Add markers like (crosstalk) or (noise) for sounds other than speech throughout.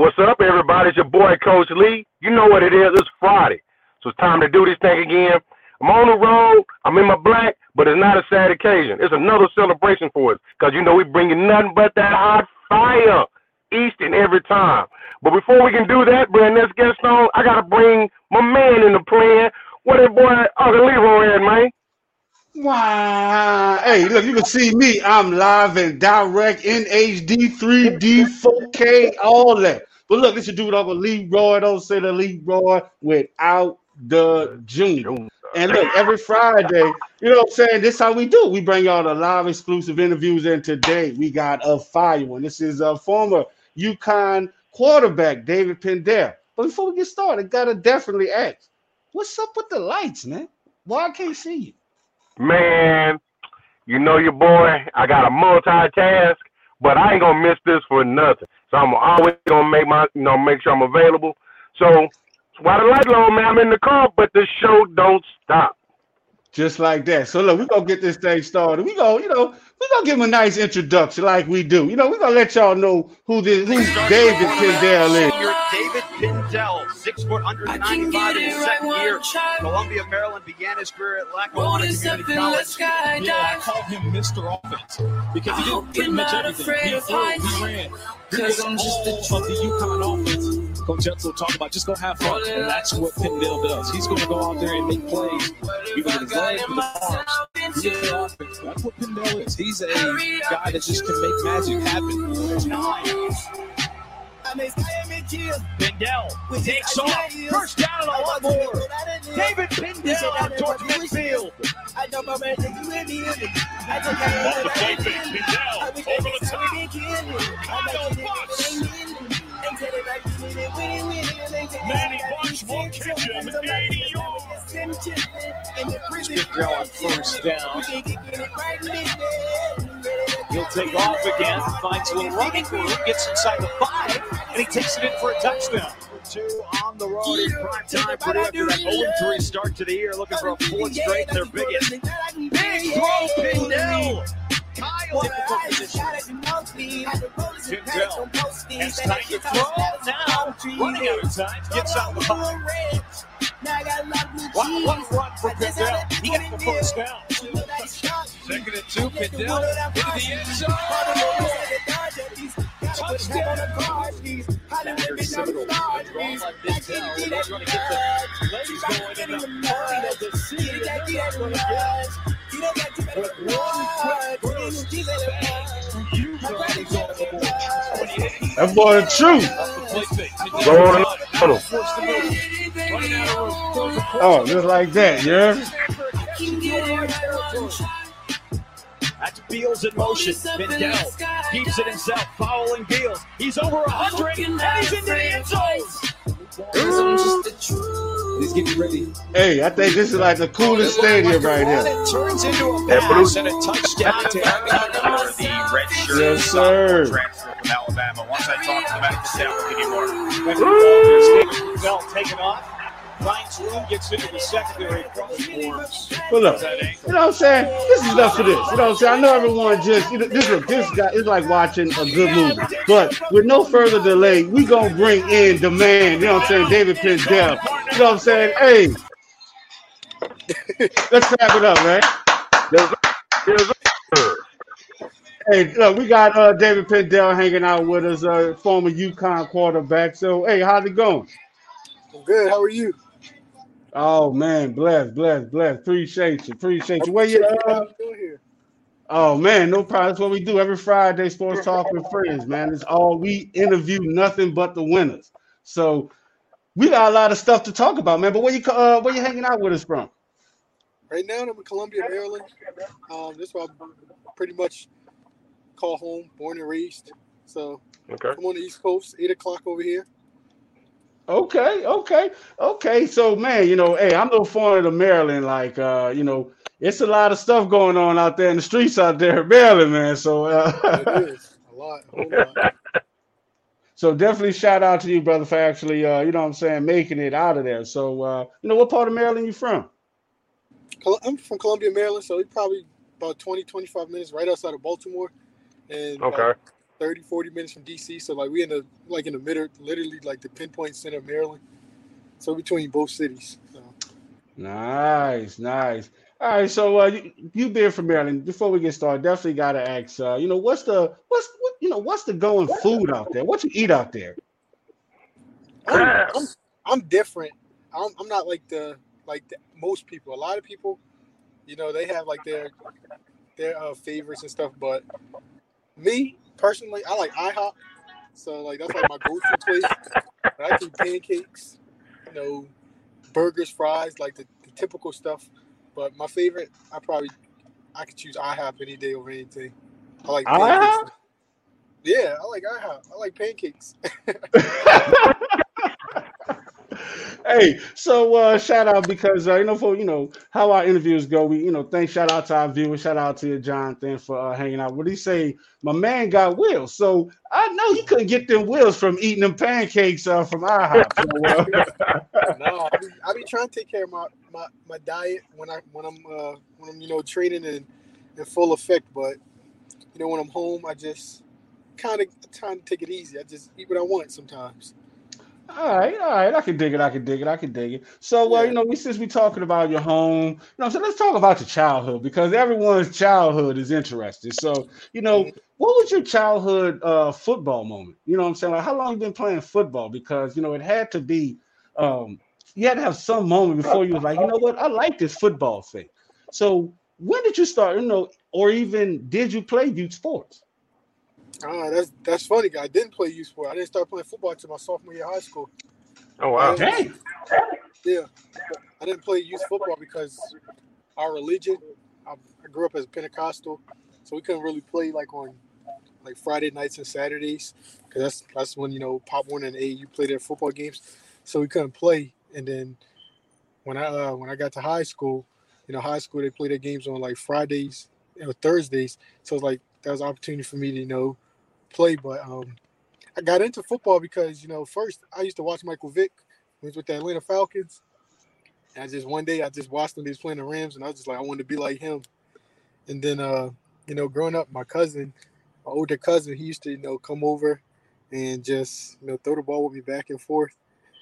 What's up, everybody? It's your boy, Coach Lee. You know what it is. It's Friday. So it's time to do this thing again. I'm on the road. I'm in my black, but it's not a sad occasion. It's another celebration for us because, you know, we bring you nothing but that hot fire each and every time. But before we can do that, bring this guest on, I got to bring my man in the plan. What that boy, Uncle Leroy, at, man? Wow. Hey, look, you can see me. I'm live and direct in HD, 3D, 4K, all that. But look, this is dude Uncle Leroy. Don't say the Leroy without the junior. And look, every Friday, you know what I'm saying? This is how we do. We bring y'all the live exclusive interviews. And today we got a fire one. This is a former UConn quarterback, David Pindell. But before we get started, gotta definitely ask, what's up with the lights, man? Why I can't see you? Man, you know your boy. I got a multitask, but I ain't gonna miss this for nothing. So I'm always gonna make my, you know, make sure I'm available. So while the light low, man, I'm in the car, but the show don't stop. Just like that. So look, we're gonna get this thing started. We go, you know, we're gonna give him a nice introduction like we do. You know, we're gonna let y'all know who this who David Pindell is. David Pindell, six foot under 95 in his second year. Columbia, Maryland began his career at Lackawanna Community College. Yeah, I call him Mr. Offense because he did pretty much everything. He threw, he ran. He was all of the UConn offense. Coach Edsall talk about just go have fun, and that's what Pindell does. He's going to go out there and make plays, even with his legs, with his arms. Yeah, that's what Pindell is. He's a guy that just can make magic happen. Pindell takes off. First down a lot more. David Pindell out towards midfield. Off the play fake, Pindell over the top. Kyle Bucks. Manny Bucks will 80 yards. Pindell on first down. He'll take off again, finds a little running room, gets inside the five, and he takes it in for a touchdown. Two on the road in prime time. Purdue after that 0-3 start to the year, looking for a fourth straight, their biggest. Big throw, Pindell. Kyle difficult position. Pindell has time to throw now, running out of time, gets out the ball. One, one run for Pindell. He got the first down. Second and two, Pindell into the end zone. Touchdown. Sanders Seminole. Draw by Pindell. He's going to get the legs going in the heart of the seat. That's going to get move. Running out of room. Throws a Oh, just like that, yeah. That's Beals in motion. Pindell keeps it himself, fouling Beals. He's over 100, and he's into the end zone. He's getting ready. Hey, I think this is like the coolest stadium right here. It turns into a That pass blue- and a touchdown to Under the red shirt Yes, sir. transfer from Alabama. Once I talk to the medical staff, we'll give you more. Bell taken off. Finds room, gets into the secondary. Forms. But look, you know what I'm saying? This is enough for this. You know what I'm saying? I know everyone just, you know, this, look, this guy is like watching a good movie. But with no further delay, we going to bring in the man, you know what I'm saying? David Pindell. You know what I'm saying? Hey, (laughs) let's clap it up, man. Yes, yes, sir. Hey, look, we got uh, David Pindell hanging out with us, uh, former UConn quarterback. So, hey, how's it going? I'm good. How are you? Oh man, bless, bless, bless. Appreciate you, appreciate you. Where you? Uh, doing here? oh man, no problem. That's what we do every Friday. Sports talk with friends, man. It's all we interview nothing but the winners. So we got a lot of stuff to talk about, man. But where you uh, where you hanging out with us from? Right now, I'm in Columbia, Maryland. Um, this is where I pretty much call home, born and raised. So Okay. I'm on the East Coast, eight o'clock over here. Okay, okay, okay. So man, you know, hey, I'm no foreigner to Maryland. Like, uh, you know, it's a lot of stuff going on out there in the streets out there in Maryland, man. So, uh, It is a lot, lot. (laughs) So definitely shout out to you, brother, for actually, uh, you know what I'm saying, making it out of there. So, uh, you know, what part of Maryland you from? I'm from Columbia, Maryland, so it's probably about 20, 25 minutes right outside of Baltimore. And Okay. 30, 40 minutes from DC. So like we in the like in the middle, literally like the pinpoint center of Maryland. So between both cities. So. Nice, nice. All right, so uh, you, you being from Maryland, before we get started, definitely got to ask, uh, you know, what's the what's what, you know what's the going food out there? What you eat out there? I'm, I'm, I'm different. I'm, I'm not like the like the, most people. A lot of people, you know, they have like their their uh, favorites and stuff. But me personally, I like IHOP. So like that's like my go-to place. I eat pancakes, you know, burgers, fries, like the, the typical stuff. But my favorite, I probably I could choose IHOP any day over anything. I like pancakes. IHOP? Yeah, I like IHOP. I like pancakes. (laughs) (laughs) hey, so uh, shout out because uh, you know for you know how our interviews go. We you know thanks shout out to our viewers. Shout out to you, Jonathan, for uh, hanging out. What do you say? My man got wheels, so I know you couldn't get them wheels from eating them pancakes uh, from IHOP. So, uh, no, I be, I be trying to take care of my, my, my diet when I when I'm uh, when I'm you know training in in full effect. But you know when I'm home, I just kind of trying to take it easy. I just eat what I want sometimes. All right, all right. I can dig it. I can dig it. I can dig it. So, uh, Yeah. you know, we since we talking about your home, you know, so let's talk about your childhood because everyone's childhood is interesting. So, you know, what was your childhood uh, football moment? You know, what I'm saying, like, how long you been playing football? Because you know, it had to be, um, you had to have some moment before you was like, you know what, I like this football thing. So, when did you start? You know, or even did you play youth sports? Ah, that's that's funny. I didn't play youth sport. I didn't start playing football until my sophomore year of high school. Oh wow. Dang. Yeah, I didn't play youth football because our religion. I, I grew up as Pentecostal, so we couldn't really play like on like Friday nights and Saturdays because that's that's when you know Pop Warner and AU play their football games. So we couldn't play. And then when I uh, when I got to high school, you know, high school they play their games on like Fridays or Thursdays. So it's like that was an opportunity for me to you know play. But um, I got into football because you know first I used to watch Michael Vick he was with the Atlanta Falcons. And I just one day I just watched him. He was playing the Rams, and I was just like, I wanted to be like him. And then, uh, you know, growing up, my cousin, my older cousin, he used to, you know, come over and just, you know, throw the ball with me back and forth.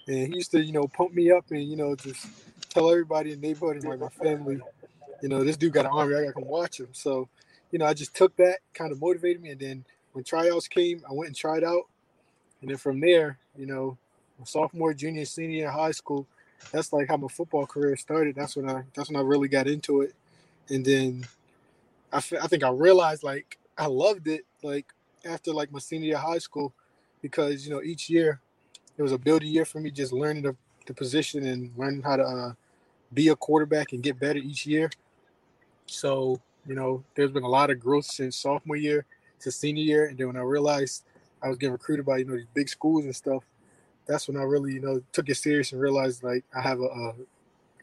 And he used to, you know, pump me up and, you know, just tell everybody in the neighborhood and like my family, you know, this dude got an army. I got to come watch him. So, you know, I just took that, kind of motivated me. And then when tryouts came, I went and tried out. And then from there, you know, sophomore, junior, senior high school, that's like how my football career started. That's when I that's when I really got into it, and then I, f- I think I realized like I loved it like after like my senior year high school because you know each year it was a building year for me just learning the, the position and learning how to uh, be a quarterback and get better each year. So you know there's been a lot of growth since sophomore year to senior year, and then when I realized I was getting recruited by you know these big schools and stuff that's when I really, you know, took it serious and realized like I have a, a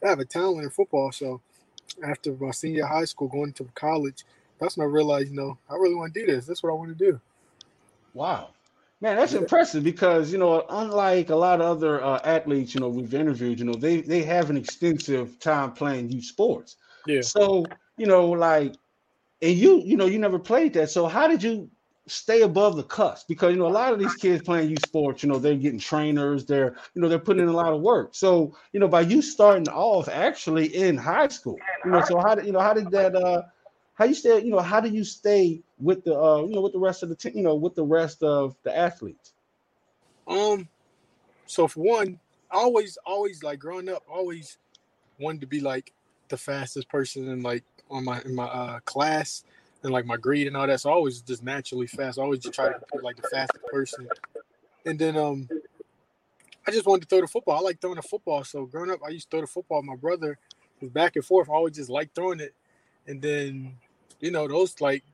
I have a talent in football. So after my senior high school, going to college, that's when I realized, you know, I really want to do this. That's what I want to do. Wow. Man, that's impressive because you know, unlike a lot of other uh, athletes, you know, we've interviewed, you know, they they have an extensive time playing youth sports. Yeah. So you know, like, and you, you know, you never played that. So how did you stay above the cusp? Because you know, a lot of these kids playing youth sports, you know, they're getting trainers, they're, you know, they're putting in a lot of work. So you know, by you starting off actually in high school, you know, so how did you know how did that uh how you stay, you know, how do you stay with the uh, you know, with the rest of the team, you know, with the rest of the athletes? Um, so for one, always, always like growing up, always wanted to be like the fastest person in like on my in my uh, class and like my grade and all that. So I always just naturally fast. I always just try to be like the fastest person. And then um, I just wanted to throw the football. I like throwing the football. So growing up, I used to throw the football. My brother was back and forth. I always just liked throwing it. And then, you know, those like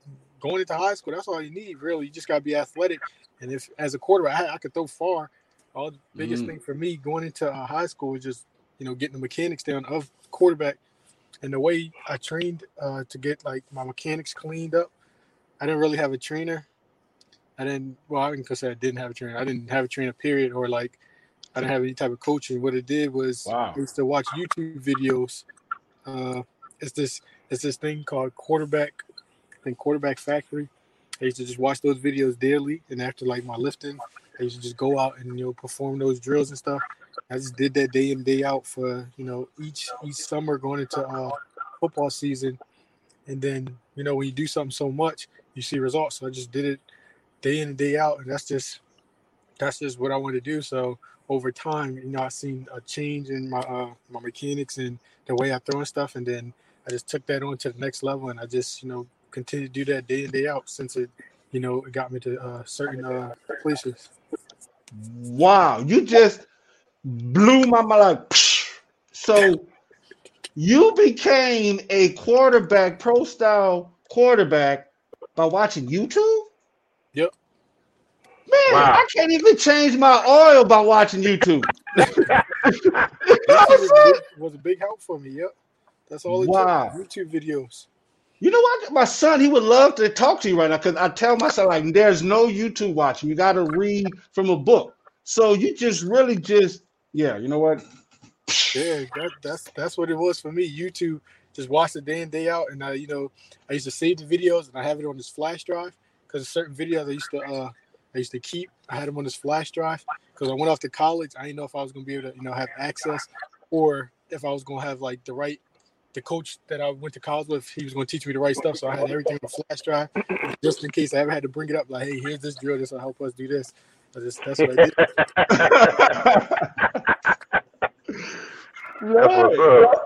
going into high school, that's all you need, really. You just gotta be athletic. And if as a quarterback, I, I could throw far. All the biggest Mm. thing for me going into uh, high school was just, you know, getting the mechanics down of quarterback. And the way I trained uh, to get like my mechanics cleaned up, I didn't really have a trainer. I didn't. Well, I can say I didn't have a trainer. I didn't have a trainer. Period. Or like, I didn't have any type of coaching. What it did was Wow. I used to watch YouTube videos. Uh, it's this it's this thing called quarterback, I think quarterback factory, I used to just watch those videos daily, and after like my lifting, I used to just go out and you know perform those drills and stuff. I just did that day in day out for you know each each summer going into uh, football season, and then you know when you do something so much, you see results. So I just did it day in and day out, and that's just that's just what I want to do. So over time, you know, I seen a change in my uh, my mechanics and the way I throw and stuff, and then I just took that on to the next level, and I just you know continue to do that day in day out since it you know it got me to uh, certain uh, places. Wow, you just blew my mind. Like, so you became a quarterback, pro style quarterback by watching YouTube? Yep. Man, Wow. I can't even change my oil by watching YouTube. (laughs) That's what was, (laughs) big, was a big help for me. Yep. That's all it Wow. took. YouTube videos. You know what? My son, he would love to talk to you right now because I tell my son, like, there's no YouTube watching. You got to read from a book. So you just really just, yeah, you know what? Yeah, that, that's that's what it was for me. YouTube, just watched it day in day out, and I, you know, I used to save the videos and I have it on this flash drive because certain videos I used to uh I used to keep. I had them on this flash drive because I went off to college. I didn't know if I was gonna be able to you know have access or if I was gonna have like the right. The coach that I went to college with, he was going to teach me the right stuff, so I had everything on flash drive, just in case I ever had to bring it up. Like, hey, here's this drill. This will help us do this. I just, that's what I did. That's what's up.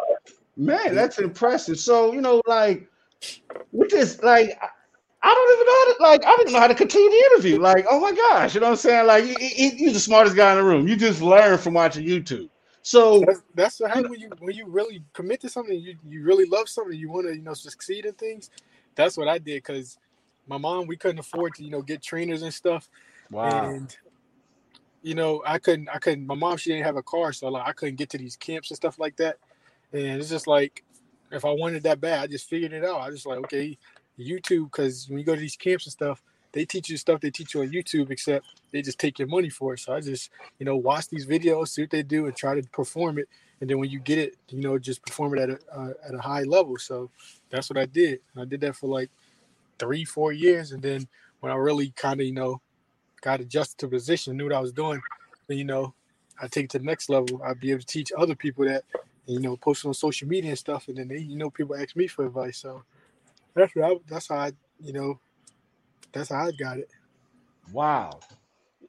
Man, that's impressive. So, you know, like, we just, like, I- I don't even know how to, like, I don't know how to continue the interview. Like, oh my gosh, you know what I'm saying? Like, you, you, you're the smartest guy in the room. You just learn from watching YouTube. So, That's, that's what happens when you when you really commit to something. You you really love something. You want to you know succeed in things. That's what I did because my mom we couldn't afford to you know get trainers and stuff. Wow. And you know I couldn't I couldn't. My mom she didn't have a car, so like I couldn't get to these camps and stuff like that. And it's just like if I wanted that bad, I just figured it out. I just like okay, YouTube because when you go to these camps and stuff, they teach you stuff they teach you on YouTube, except they just take your money for it. So I just you know watch these videos, see what they do, and try to perform it. And then when you get it, you know, just perform it at a uh, at a high level. So that's what I did. I did that for like three, four years, and then when I really kind of you know got adjusted to position, knew what I was doing, then you know I take it to the next level. I'd be able to teach other people that, you know, post on social media and stuff, and then they, you know, people ask me for advice. So that's what I, that's how I, you know, that's how I got it. Wow.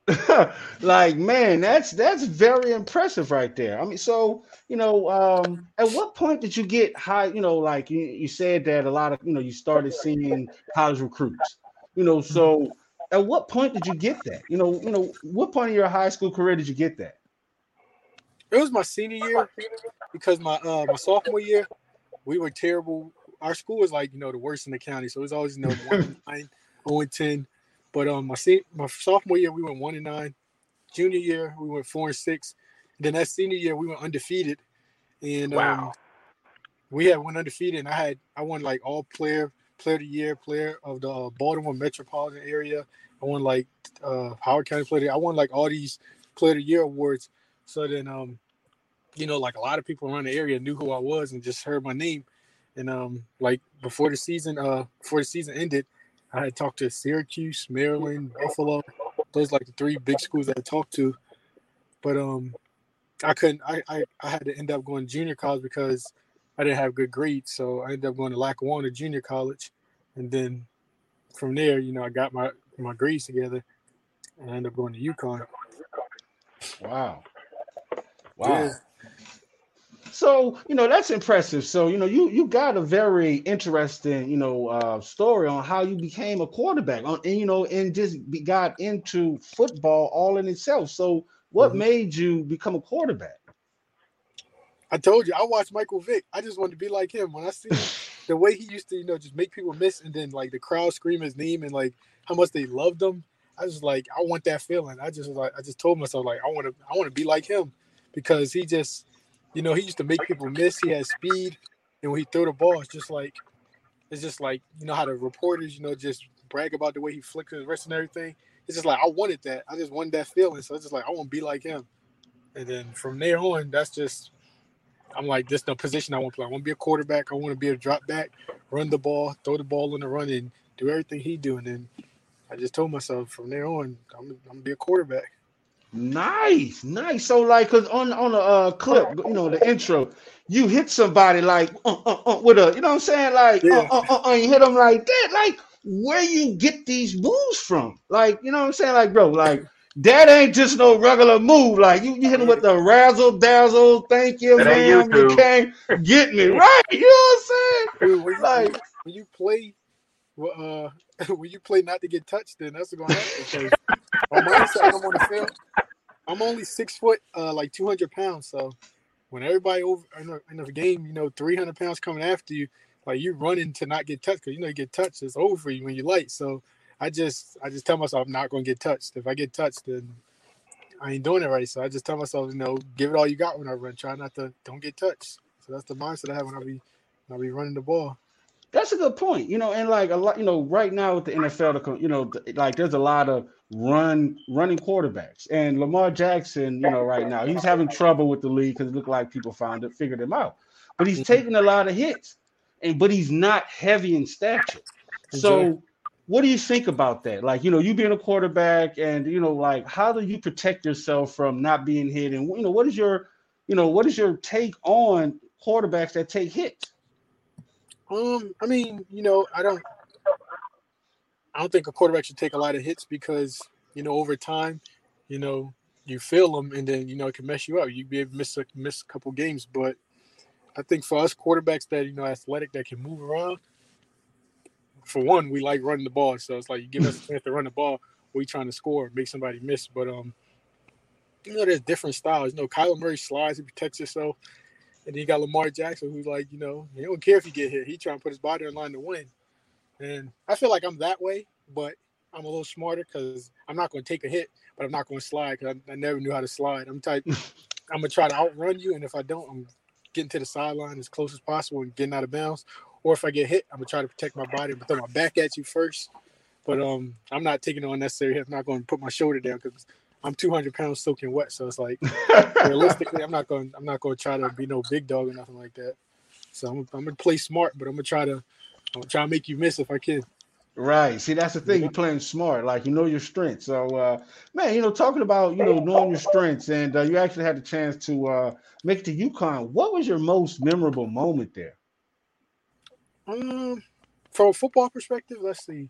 (laughs) like man, that's that's very impressive right there. I mean, so you know, um, at what point did you get high? You know, like you, you said that a lot of you know you started seeing college recruits. You know, so at what point did you get that? You know, you know, what point of your high school career did you get that? It was my senior year because my uh my sophomore year we were terrible. Our school was like you know the worst in the county, so it was always you know one and (laughs) nine, zero and ten. But um my se- my sophomore year we went one and nine. Junior year we went four and six. then that senior year we went undefeated, and um, Wow. we had one undefeated. And I had I won like all player player of the year, player of the uh, Baltimore metropolitan area. I won like uh, Howard County player. I won like all these player of the year awards. So then um you know, like a lot of people around the area knew who I was and just heard my name. And um, like before the season, uh, before the season ended, I had talked to Syracuse, Maryland, Buffalo. Those like the three big schools that I talked to. But um, I couldn't. I, I I had to end up going junior college because I didn't have good grades. So I ended up going to Lackawanna Junior College, and then from there, you know, I got my my grades together, and I ended up going to UConn. Wow. Yeah. So you know that's impressive. So you know you you got a very interesting you know uh, story on how you became a quarterback, on and you know and just be, got into football all in itself. So what Mhm. made you become a quarterback? I told you, I watched Michael Vick. I just wanted to be like him. When I see (laughs) the way he used to, you know, just make people miss, and then like the crowd scream his name, and like how much they loved him. I was like, I want that feeling. I just like, I just told myself like, I want to, I want to be like him, because he just, you know, he used to make people miss. He had speed, and when he threw the ball, it's just like, it's just like you know how the reporters, you know, just brag about the way he flicked his wrist and everything. It's just like I wanted that. I just wanted that feeling. So it's just like I want to be like him. And then from there on, that's just I'm like, this is the position I want to play. I want to be a quarterback. I want to be a drop back, run the ball, throw the ball on the run, and do everything he do. And then I just told myself from there on, I'm, I'm gonna be a quarterback. Nice, nice. So like, cause on on the uh, clip, you know, the intro, you hit somebody like uh, uh, uh, with a, you know what I'm saying, like uh, Yeah. uh, uh, uh, you hit them like that. Like, where you get these moves from? Like, you know what I'm saying, like, bro, like that ain't just no regular move. Like you, you hit them with the razzle dazzle. Thank you, man. ain't. You YouTube. can't get me right. You know what I'm Dude, when you, saying? Like, when you play, uh, (laughs) when you play not to get touched, then that's gonna happen. On my side, I'm on the field. I'm only six foot, uh, like 200 pounds. So when everybody over in a, in a game, you know, 300 pounds coming after you, like you running to not get touched because you know you get touched, it's over for you when you light. So I just, I just tell myself I'm not gonna get touched. If I get touched, then I ain't doing it right. So I just tell myself, you know, give it all you got when I run. Try not to, don't get touched. So that's the mindset I have when I be, when I be running the ball. That's a good point. You know, and like a lot, you know, right now with the NFL, you know, like there's a lot of run running quarterbacks, and Lamar Jackson, you know, right now he's having trouble with the league because it looked like people found it, figured him out, but he's mm-hmm. taking a lot of hits, and but he's not heavy in stature. So, what do you think about that? Like, you know, you being a quarterback, and you know, like, how do you protect yourself from not being hit? And you know, what is your, you know, what is your take on quarterbacks that take hits? Um, I mean, you know, I don't, I don't think a quarterback should take a lot of hits because you know over time, you know, you feel them and then you know it can mess you up. You'd be able to miss a miss a couple games, but I think for us quarterbacks that you know athletic that can move around, for one, we like running the ball. So it's like you give us a chance to run the ball, we trying to score, make somebody miss. But um, you know, there's different styles. You know, Kyler Murray slides, he protects himself. And then you got Lamar Jackson, who's like, you know, he don't care if you get hit. He trying to put his body in line to win. And I feel like I'm that way, but I'm a little smarter because I'm not going to take a hit, but I'm not going to slide because I, I never knew how to slide. I'm type, (laughs) I'm gonna try to outrun you, and if I don't, I'm getting to the sideline as close as possible and getting out of bounds. Or if I get hit, I'm gonna try to protect my body and throw my back at you first. But um, I'm not taking no unnecessary hit. I'm not going to put my shoulder down because I'm 200 pounds soaking wet. So it's like (laughs) realistically, I'm not going. I'm not going to try to be no big dog or nothing like that. So I'm, I'm gonna play smart, but I'm gonna try to. I'm gonna try to make you miss if I can. Right. See, that's the thing. You're playing smart, like you know your strengths. So, uh, man, you know, talking about you know knowing your strengths, and uh, you actually had the chance to uh, make it to UConn. What was your most memorable moment there? Um, from a football perspective, let's see.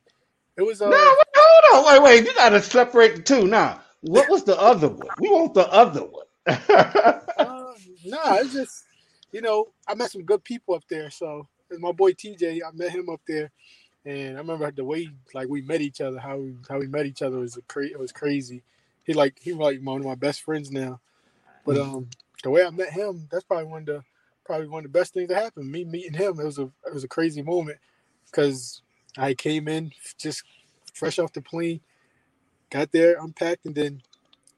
It was uh, No, wait, hold on, wait, wait. You gotta separate the two. Now, what was the other one? We want the other one. (laughs) uh nah, it's just you know I met some good people up there. So my boy TJ. I met him up there, and I remember the way like we met each other. How we how we met each other was a cra- it was crazy. He like he like one of my best friends now. But um, the way I met him, that's probably one of the probably one of the best things that happened. Me meeting him, it was a it was a crazy moment because I came in just fresh off the plane, got there, unpacked, and then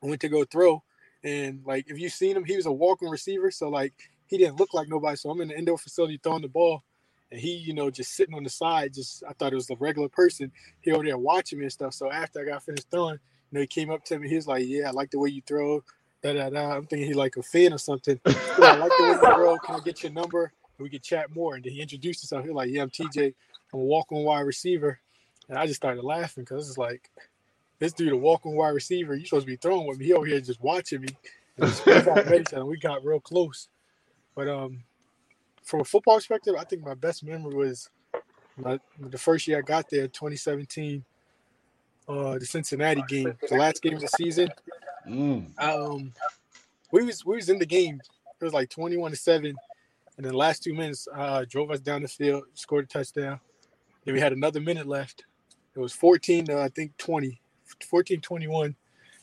went to go throw. And like if you seen him, he was a walking receiver, so like he didn't look like nobody. So I'm in the indoor facility throwing the ball, and he, you know, just sitting on the side. Just I thought it was a regular person. He over there watching me and stuff. So after I got finished throwing, you know, he came up to me. He was like, "Yeah, I like the way you throw." Da da da. I'm thinking he like a fan or something. I like the way you throw. (laughs) Can I get your number? And we could chat more. And then he introduced himself. He was like, "Yeah, I'm TJ. I'm a walk-on wide receiver." And I just started laughing because it's like, this dude a walk-on wide receiver. You supposed to be throwing with me. He over here just watching me. And we got met each other. We got real close. But um, from a football perspective, I think my best memory was my, the first year I got there, 2017, uh, the Cincinnati game, the last game of the season. Mm. Um, we was we was in the game. It was like 21 to seven, and then the last two minutes uh, drove us down the field, scored a touchdown. Then we had another minute left. It was 14 to I think 20, 14 21.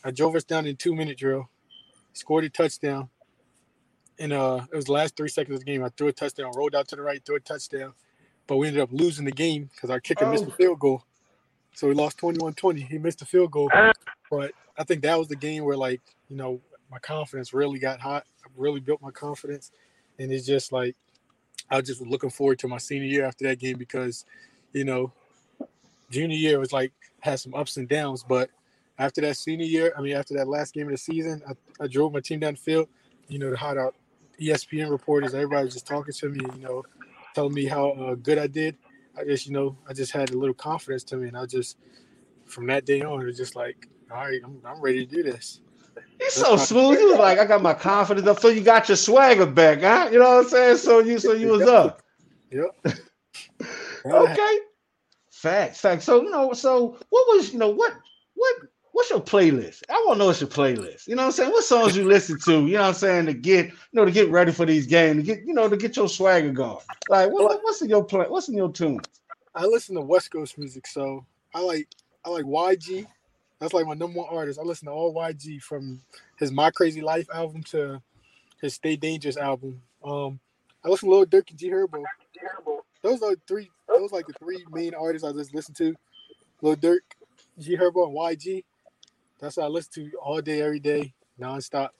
I drove us down in two minute drill, scored a touchdown. And uh, it was the last three seconds of the game. I threw a touchdown, rolled out to the right, threw a touchdown. But we ended up losing the game because our kicker missed the field goal. So we lost 21 20. He missed the field goal. But I think that was the game where, like, you know, my confidence really got hot. I really built my confidence. And it's just like, I was just looking forward to my senior year after that game because, you know, junior year was like, had some ups and downs. But after that senior year, I mean, after that last game of the season, I, I drove my team down the field, you know, the hot out ESPN reporters. Everybody was just talking to me, you know, telling me how uh, good I did. I just, you know, I just had a little confidence to me, and I just, from that day on, it was just like, all right, I'm, I'm ready to do this. He's so smooth. He was like, I got my confidence up. So you got your swagger back, huh? You know what I'm saying? So you so you was up. Yep. (laughs) Okay. Facts, facts. So you know, so what was you know what what what's your playlist? I want to know what's your playlist. You know what I'm saying? What songs you listen to? You know what I'm saying to get you know to get ready for these games, to get you know to get your swagger going. Like what, what's in your play? What's in your tunes? I listen to West Coast music, so I like I like YG. That's like my number one artist. I listen to all YG from his My Crazy Life album to his Stay Dangerous album. Um, I listen to Lil Durk and G Herbo. Those are three. Those like the three main artists I just listen to. Lil Durk, G Herbo, and YG. That's what I listen to all day, every day, nonstop.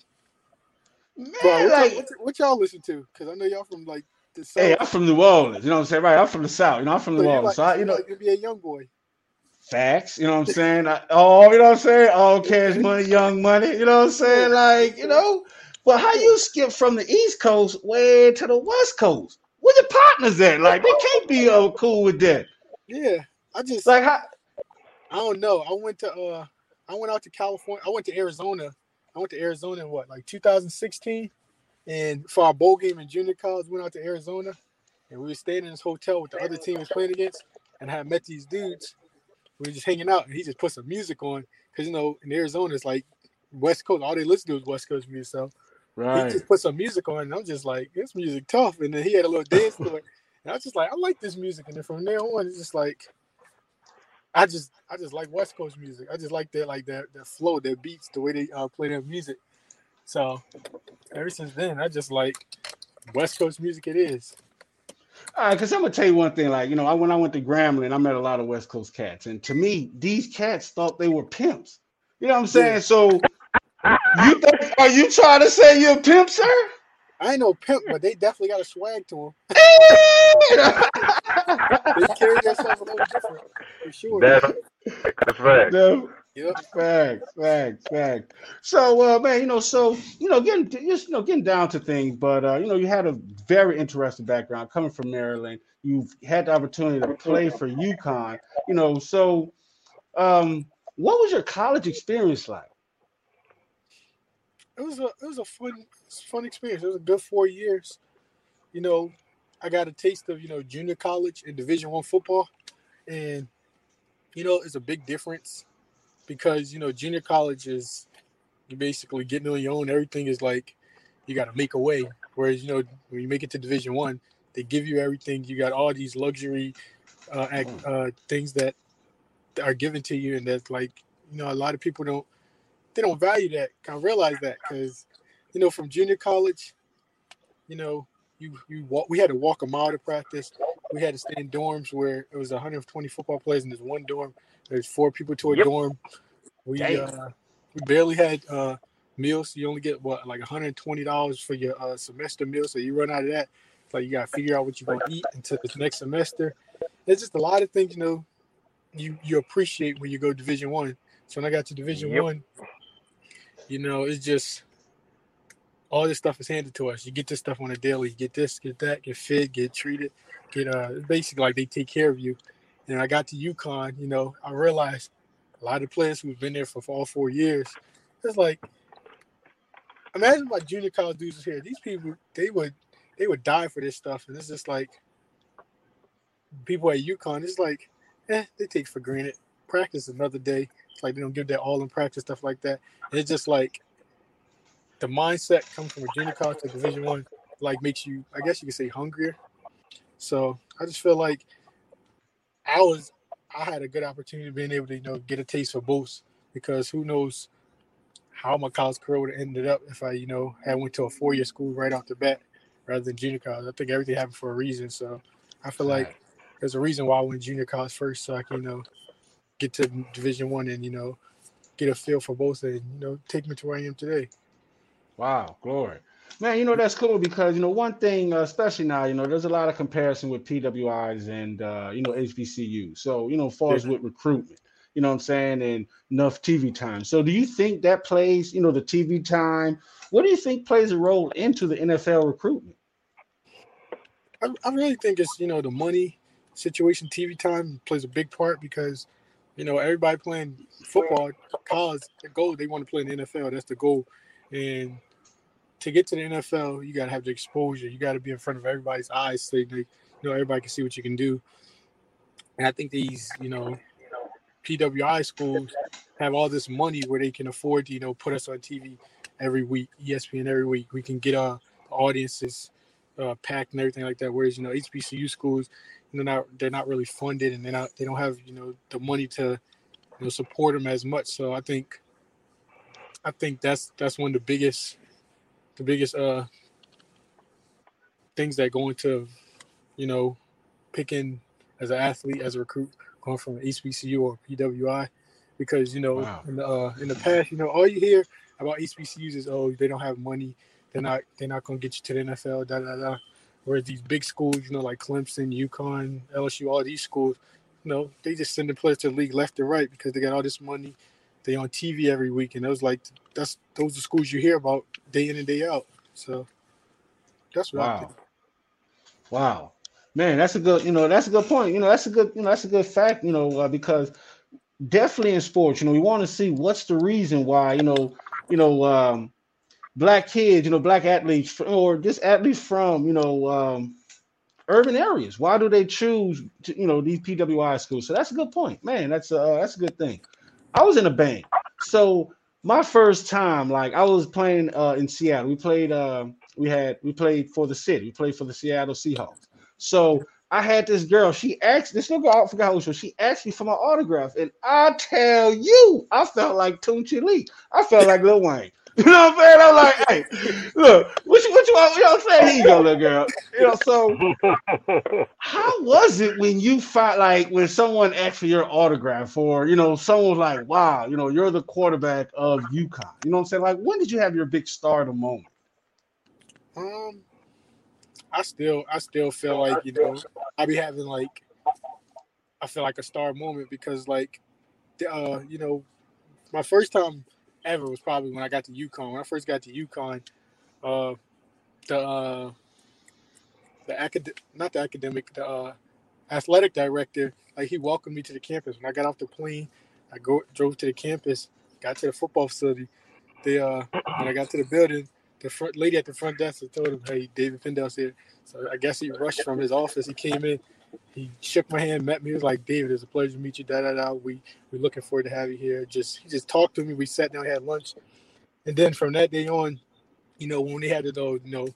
Man, Bro, what, like, y'all, what, what y'all listen to? Because I know y'all from like the south. hey, I'm from New Orleans. You know what I'm saying? Right. I'm from the South. You know, I'm from so New you Orleans. like, So I, you know, like NBA YoungBoy. Facts. You know what I'm saying? I, oh, you know what I'm saying? All cash money, young money. You know what I'm saying? Like, you know, but how you skip from the East Coast way to the West Coast? Where your partners at? Like, they can't be all cool with that. Yeah, I just Like, how? I don't know. I went to uh I went out to California. I went to Arizona. I went to Arizona in what, like 2016? And for our bowl game in junior college, went out to Arizona and we were staying in this hotel with the other team was playing against and I had met these dudes. We were just hanging out and he just put some music on. Cause you know, in Arizona it's like West Coast, all they listen to is West Coast music. So he just put some music on and I'm just like, this music tough. And then he had a little dance to it. And I was just like, I like this music. And then from there on, it's just like I just I just like West Coast music. I just like that like that that flow, their beats, the way they uh, play their music. So ever since then, I just like West Coast music. It is. Uh, All right, because I'm gonna tell you one thing. Like, you know, I when I went to Grambling, I met a lot of West Coast cats, and to me, these cats thought they were pimps. You know what I'm saying? Yeah. So, you think, are you trying to say you're a pimp, sir? I ain't no pimp, but they definitely got a swag to them. (laughs) They carry themselves a little different for sure. That's that's right. no, Yep. facts, facts, facts. So, uh, man, you know, so you know, getting to, just you know, getting down to things, but uh, you know, you had a very interesting background coming from Maryland. You've had the opportunity to play for UConn. You know, so um, what was your college experience like? it was a it was a fun fun experience. It was a good four years. You know, I got a taste of you know junior college and Division One football, and you know it's a big difference because you know junior college is you basically getting on your own. Everything is like you got to make a way. Whereas you know when you make it to Division One, they give you everything. You got all these luxury uh, act, uh, things that are given to you, and that's like you know a lot of people don't they don't value that. Kind of realize that because you know from junior college, you know you you walk. We had to walk a mile to practice. We had to stay in dorms where it was 120 football players in this one dorm. There's four people to a Yep. dorm. We uh, we barely had uh, meals. You only get what like 120 dollars for your uh, semester meal. So you run out of that. It's like you gotta figure out what you're gonna eat until the next semester. There's just a lot of things you know you you appreciate when you go Division One. So when I got to Division Yep. One, you know, it's just all this stuff is handed to us. You get this stuff on a daily. You get this, get that, get fed, get treated, get uh basically like they take care of you. And I got to UConn, you know, I realized a lot of players who've been there for all four years, it's like imagine my junior college dudes here. These people they would they would die for this stuff. And it's just like people at UConn, it's like, eh, they take for granted. Practice another day. It's like they don't give that all in practice stuff like that. And it's just like the mindset comes from a junior college to division one, like makes you, I guess you could say hungrier. So I just feel like I was I had a good opportunity of being able to, you know, get a taste for both because who knows how my college career would have ended up if I, you know, had went to a four year school right off the bat rather than junior college. I think everything happened for a reason. So I feel like there's a reason why I went junior college first, so I can, you know, get to Division One and you know, get a feel for both, and you know, take me to where I am today. Wow, glory. Man, you know that's cool because you know one thing, uh, especially now, you know, there's a lot of comparison with PWIs and uh, you know HBCU. So you know, as far as with recruitment, you know what I'm saying, and enough TV time. So do you think that plays, you know, the TV time? What do you think plays a role into the NFL recruitment? I, I really think it's you know the money situation, TV time plays a big part because you know, everybody playing football, college, the goal they want to play in the NFL. That's the goal, and to get to the NFL, you gotta have the exposure. You gotta be in front of everybody's eyes, so they, you know everybody can see what you can do. And I think these, you know, PWI schools have all this money where they can afford to, you know, put us on TV every week, ESPN every week. We can get our audiences uh, packed and everything like that. Whereas, you know, HBCU schools, they're not they're not really funded and they're not they don't have you know the money to you know support them as much. So I think I think that's that's one of the biggest the biggest uh things that go into you know picking as an athlete as a recruit going from HBCU or PWI because you know wow. in the uh, in the past you know all you hear about HBCUs is oh they don't have money. They're not they're not gonna get you to the NFL da da da. Whereas these big schools you know like Clemson UConn LSU all these schools you know they just send the players to the league left and right because they got all this money they on TV every week and it was like that's those are schools you hear about day in and day out so that's what wow. Wow man, that's a good, you know, that's a good point. You know, that's a good, you know, that's a good fact, you know, uh, because definitely in sports, you know, we want to see what's the reason why, you know, you know, um, black kids, you know, black athletes, or just athletes from, you know, um, urban areas. Why do they choose, to, you know, these PWI schools? So that's a good point, man. That's a uh, that's a good thing. I was in a band, so my first time, like I was playing uh, in Seattle. We played, uh, we had, we played for the city. We played for the Seattle Seahawks. So I had this girl. She asked this little girl. I forgot who she was. She asked me for my autograph, and I tell you, I felt like Tunechi Lee. I felt like Lil Wayne. (laughs) You know what I'm saying? I'm like, hey, look, what you what you want? You know what I'm saying? Here you go, little girl. You know, so (laughs) how was it when you find like when someone asked for your autograph, or you know, someone was like, wow, you know, you're the quarterback of UConn. You know what I'm saying? Like, when did you have your big stardom moment? Um, I still I still feel like you know I be having like I feel like a star moment because like uh you know my first time ever was probably when I got to UConn. When I first got to UConn, uh the uh the acad not the academic the uh athletic director like he welcomed me to the campus when I got off the plane. I go drove to the campus, got to the football facility. They uh when I got to the building, the front lady at the front desk told him, "Hey, David Pindell's here." So I guess he rushed from his office. He came in, he shook my hand, met me. He was like, "David, it's a pleasure to meet you." Da da da. We we're looking forward to have you here. Just he just talked to me. We sat down, had lunch, and then from that day on, you know, when we had those you know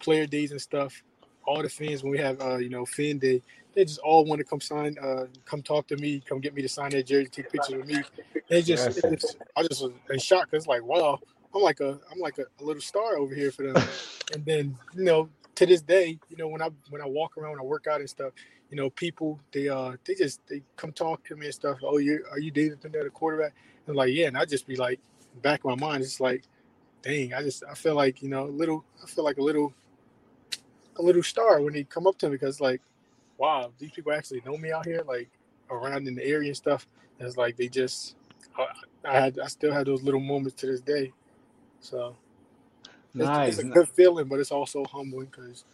player days and stuff, all the fans when we have uh, you know fan day, they just all want to come sign, uh, come talk to me, come get me to sign their jersey, take pictures with me. They just, just I just was in shock. It's like, wow, I'm like a I'm like a, a, little star over here for them. (laughs) and then you know to this day, you know when I when I walk around, when I work out and stuff, you know people they uh they just they come talk to me and stuff. Oh, you are you David the quarterback? And like yeah, and I just be like back of my mind, it's like, dang, I just I feel like you know a little I feel like a little a little star when they come up to me because like wow these people actually know me out here like around in the area and stuff. And it's like they just I, I had I still have those little moments to this day. So nice. it's, it's a good feeling, but it's also humbling because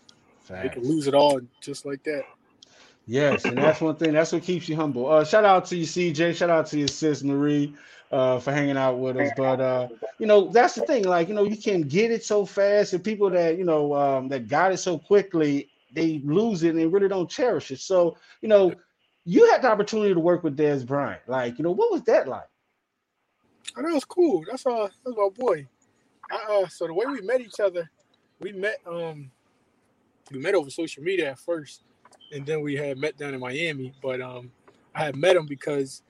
you can lose it all just like that. Yes, and that's one thing. That's what keeps you humble. Uh, shout out to you, CJ. Shout out to your sis Marie uh, for hanging out with us. But uh, you know, that's the thing. Like you know, you can get it so fast, and people that you know um, that got it so quickly, they lose it and really don't cherish it. So you know, you had the opportunity to work with Dez Bryant. Like you know, what was that like? Oh, that was cool. That's uh, that's my boy. Uh, so the way we met each other, we met um, we met over social media at first, and then we had met down in Miami. But um, I had met him because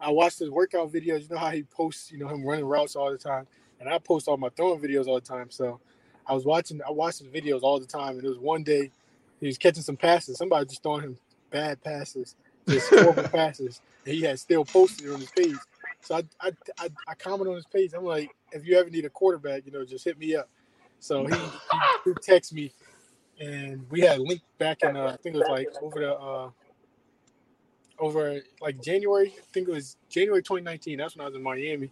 I watched his workout videos. You know how he posts, you know, him running routes all the time, and I post all my throwing videos all the time. So I was watching, I watched his videos all the time, and it was one day he was catching some passes. Somebody just throwing him bad passes, just horrible (laughs) passes, and he had still posted it on his page. So I, I, I, I comment on his page. I'm like, if you ever need a quarterback, you know, just hit me up. So he, he, he texted me, and we had linked back in uh, I think it was like over the uh, over like January. I think it was January 2019. That's when I was in Miami.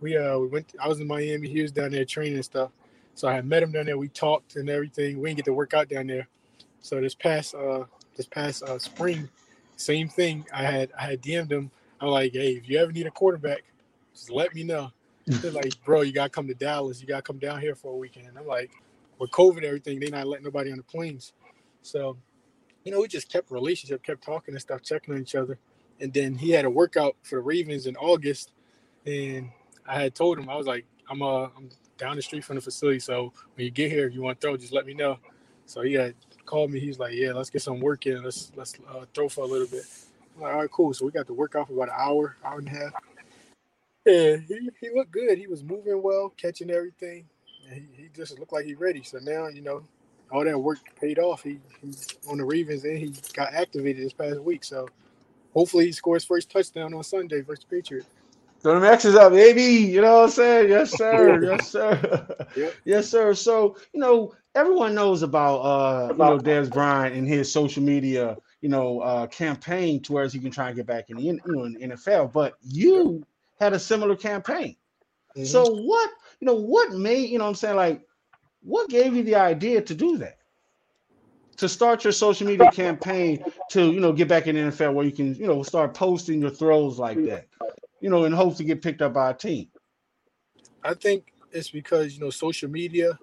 We uh we went. I was in Miami. He was down there training and stuff. So I had met him down there. We talked and everything. We didn't get to work out down there. So this past uh this past uh spring, same thing. I had I had DM'd him I'm like, hey, if you ever need a quarterback, just let me know. They're like, bro, you gotta come to Dallas. You gotta come down here for a weekend. I'm like, with COVID and everything, they not letting nobody on the planes. So, you know, we just kept relationship, kept talking and stuff, checking on each other. And then he had a workout for the Ravens in August, and I had told him I was like, I'm uh I'm down the street from the facility, so when you get here, if you want to throw, just let me know. So he had called me. He's like, yeah, let's get some work in. Let's let's uh, throw for a little bit. I'm like, all right, cool. So we got to work for about an hour, hour and a half. Yeah, he, he looked good. He was moving well, catching everything. He, he just looked like he ready. So now, you know, all that work paid off. He, he on the Ravens and he got activated this past week. So hopefully he scores first touchdown on Sunday versus Patriots. So the X is up, baby. You know what I'm saying? Yes, (laughs) sir. yes, sir. Yep. (laughs) Yes, sir. So, you know, everyone knows about uh, you know, Dez Bryant and his social media, you know, uh campaign towards he can try and get back in the you know in the NFL. But you had a similar campaign. Mm-hmm. So what, you know, what made, you know I'm saying, like, what gave you the idea to do that? To start your social media campaign to, you know, get back in the NFL where you can, you know, start posting your throws like that, you know, in hopes to get picked up by a team. I think it's because, you know, social media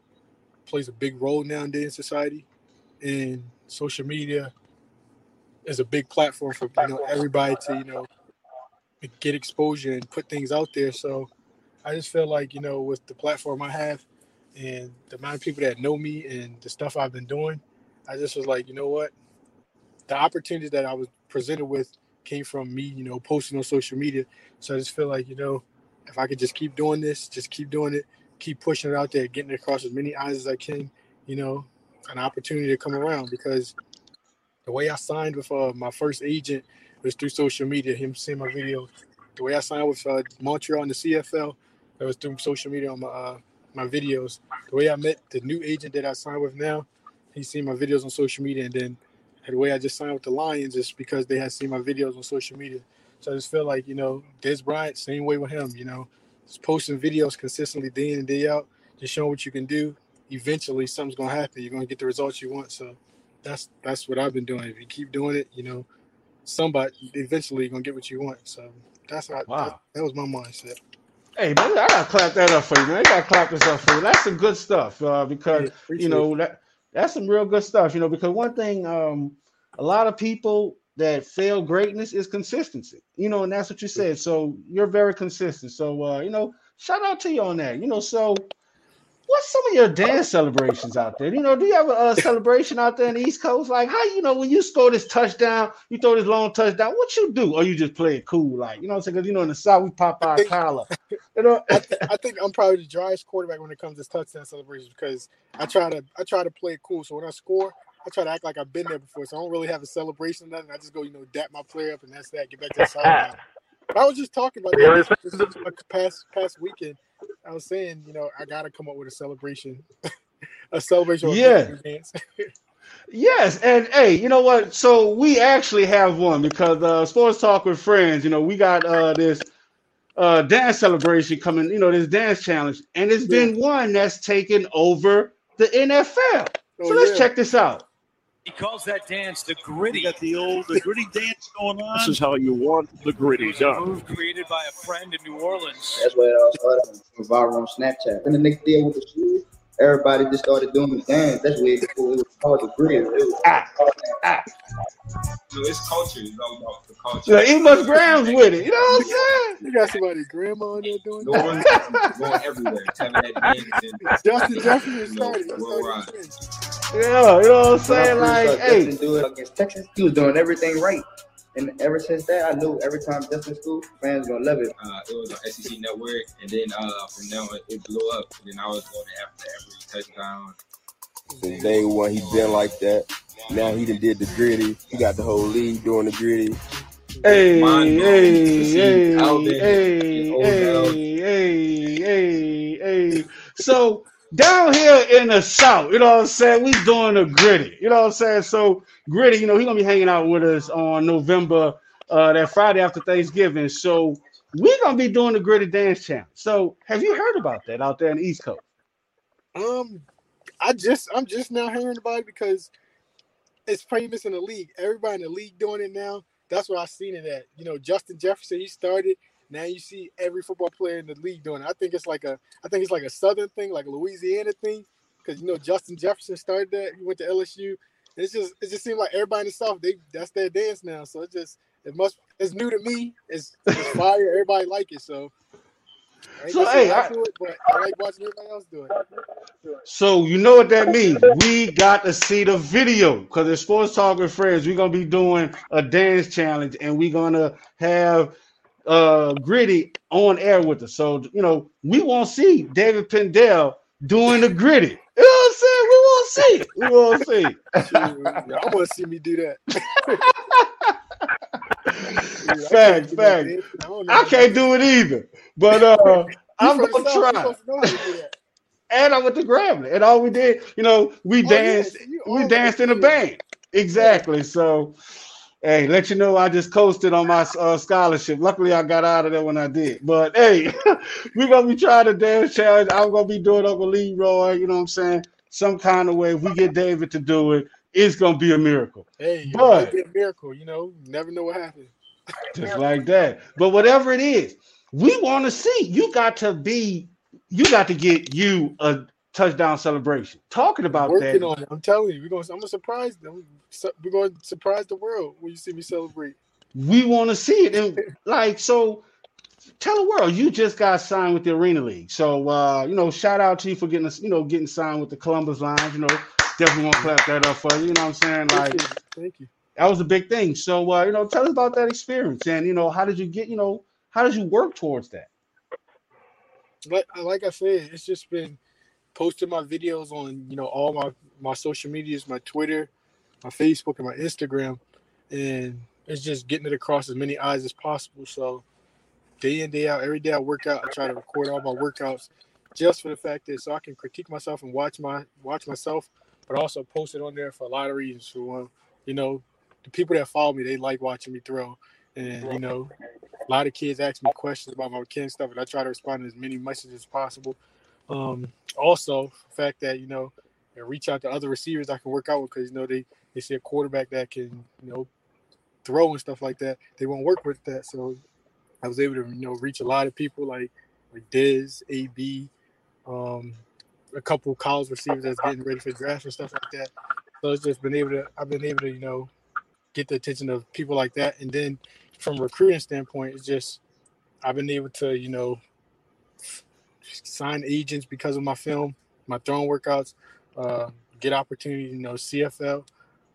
plays a big role nowadays in society. And social media is a big platform for you know everybody to, you know, get exposure and put things out there. So I just feel like, you know, with the platform I have and the amount of people that know me and the stuff I've been doing, I just was like, you know what? The opportunities that I was presented with came from me, you know, posting on social media. So I just feel like, you know, if I could just keep doing this, just keep doing it, keep pushing it out there, getting it across as many eyes as I can, you know, an opportunity to come around because the way I signed with uh, my first agent was through social media. Him seeing my video. The way I signed with uh, Montreal in the CFL, that was through social media on my uh, my videos. The way I met the new agent that I signed with now, he seen my videos on social media, and then the way I just signed with the Lions is because they had seen my videos on social media. So I just feel like you know, Dez Bryant, same way with him. You know, just posting videos consistently day in and day out, just showing what you can do. Eventually, something's gonna happen. You're gonna get the results you want. So that's that's what I've been doing. If you keep doing it, you know, somebody eventually you're gonna get what you want. So that's how wow. that, that was my mindset. Hey man, I gotta clap that up for you, man. I gotta clap this up for you. That's some good stuff. Uh, because yeah, you know that that's some real good stuff, you know, because one thing um a lot of people that fail greatness is consistency. You know, and that's what you said. So you're very consistent. So uh, you know, shout out to you on that. You know, so what's some of your dance celebrations out there? You know, do you have a, a, celebration out there in the East Coast? Like, how you know when you score this touchdown, you throw this long touchdown, what you do, or you just play it cool, like you know, what I'm saying? Because you know, in the South we pop our collar. You (laughs) know, I, th- I, think I'm probably the driest quarterback when it comes to touchdown celebrations because I try to I try to play it cool. So when I score. I try to act like I've been there before, so I don't really have a celebration. Or nothing. I just go, you know, dap my player up, and that's that. Get back to the sideline. (laughs) I was just talking about that past past weekend. I was saying, you know, I gotta come up with a celebration, (laughs) a celebration. Yeah. (laughs) yes, and hey, you know what? So we actually have one because uh, sports talk with friends. You know, we got uh, this uh, dance celebration coming. You know, this dance challenge, and it's yeah. been one that's taken over the NFL. Oh, so let's yeah. check this out. He calls that dance the Griddy. You got the old the Griddy dance going on. This is how you want the Griddy done. move created by a friend in New Orleans. That's what I started on viral on Snapchat. And the next deal with the shoes, everybody just started doing the dance. That's where it, was called the Griddy. It was ah, ah. So it's culture. It's all about the culture. Yeah, he must grams with it. You know what I'm saying? You got somebody grandma in there doing going, that. going everywhere. Justin Jefferson started. Yeah, you know what I'm saying? Like, hey, do it against Texas. He was doing everything right. And ever since that, I knew every time Justin school, fans gonna love it. Uh, it was on SEC Network, and then uh, from now on, it blew up. And then I was going after every touchdown. Since day one, he been like that. Now he done did the Griddy. He got the whole league doing the Griddy. Hey, hey, hey, hey, hey, hey, hey, hey. So down here in the south, you know what I'm saying? We doing a Griddy, you know what I'm saying? So Griddy, you know, he's gonna be hanging out with us on November, uh, that Friday after Thanksgiving. So we're gonna be doing the Griddy dance challenge. So have you heard about that out there in the East Coast? Um, I just I'm just now hearing about it because it's famous in the league. Everybody in the league doing it now that's where I seen it at. You know, Justin Jefferson, he started. Now you see every football player in the league doing it. I think it's like a, I think it's like a Southern thing, like a Louisiana thing, because you know Justin Jefferson started that. He went to LSU. It's just, it just seemed like everybody in the South, they that's their dance now. So it just, it must, it's new to me. It's, it's (laughs) fire. Everybody like it. So. I So, hey, I I- do it, but I like watching everybody else do it. So you know what that means. We got to see the video because it's Sports Talk with Friends. We're gonna be doing a dance challenge and we're gonna have uh Griddy on air with us. So you know we won't see David Pindell doing the Griddy. You know what I'm saying? We won't see it. We won't see I want to see me do that. (laughs) Facts, facts. I can't do it either. But uh I'm gonna try. supposed to know how to do that. (laughs) And I went to Grambling. And all we did, you know, we Oh, danced, we danced in a band. Exactly. So hey, let you know I just coasted on my uh, scholarship. Luckily I got out of there when I did. But hey, (laughs) we're gonna be trying to dance challenge. I'm gonna be doing Uncle Leroy, you know what I'm saying? Some kind of way. If we get David to do it, it's gonna be a miracle. Hey, But- be a miracle, you know. You never know what happens. (laughs) just like that. But whatever it is, we want to see. You got to be, you got to get you a touchdown celebration. Talking about Working that, on it. I'm telling you, we're gonna. I'm gonna surprise them. We're gonna surprise the world when you see me celebrate. we want to see it. And (laughs) like, so tell the world you just got signed with the Arena League. So uh, you know, shout out to you for getting us, you know, getting signed with the Columbus Lions. You know, definitely want to clap that up for you. You know what I'm saying? Like Thank you. Thank you. that was a big thing. So uh, you know, tell us about that experience and you know, how did you get, you know, how did you work towards that? Like, like I said, it's just been posting my videos on you know all my my social medias, my Twitter, my Facebook, and my Instagram, and it's just getting it across as many eyes as possible. So day in day out, every day I work out, I try to record all my workouts, just for the fact that so I can critique myself and watch my watch myself, but also post it on there for a lot of reasons. For one, you know, the people that follow me, they like watching me throw, and you know, a lot of kids ask me questions about my mechanics stuff, and I try to respond to as many messages as possible. Um, also, the fact that you know, and reach out to other receivers I can work out with because you know they they see a quarterback that can you know throw and stuff like that. They won't work with that, so I was able to you know reach a lot of people like like Dez, AB, um, a couple college receivers that's getting ready for draft and stuff like that. So it's just been able to I've been able to you know get the attention of people like that, and then from recruiting standpoint, it's just I've been able to you know sign agents because of my film, my throwing workouts, uh, get opportunities, you know, CFL,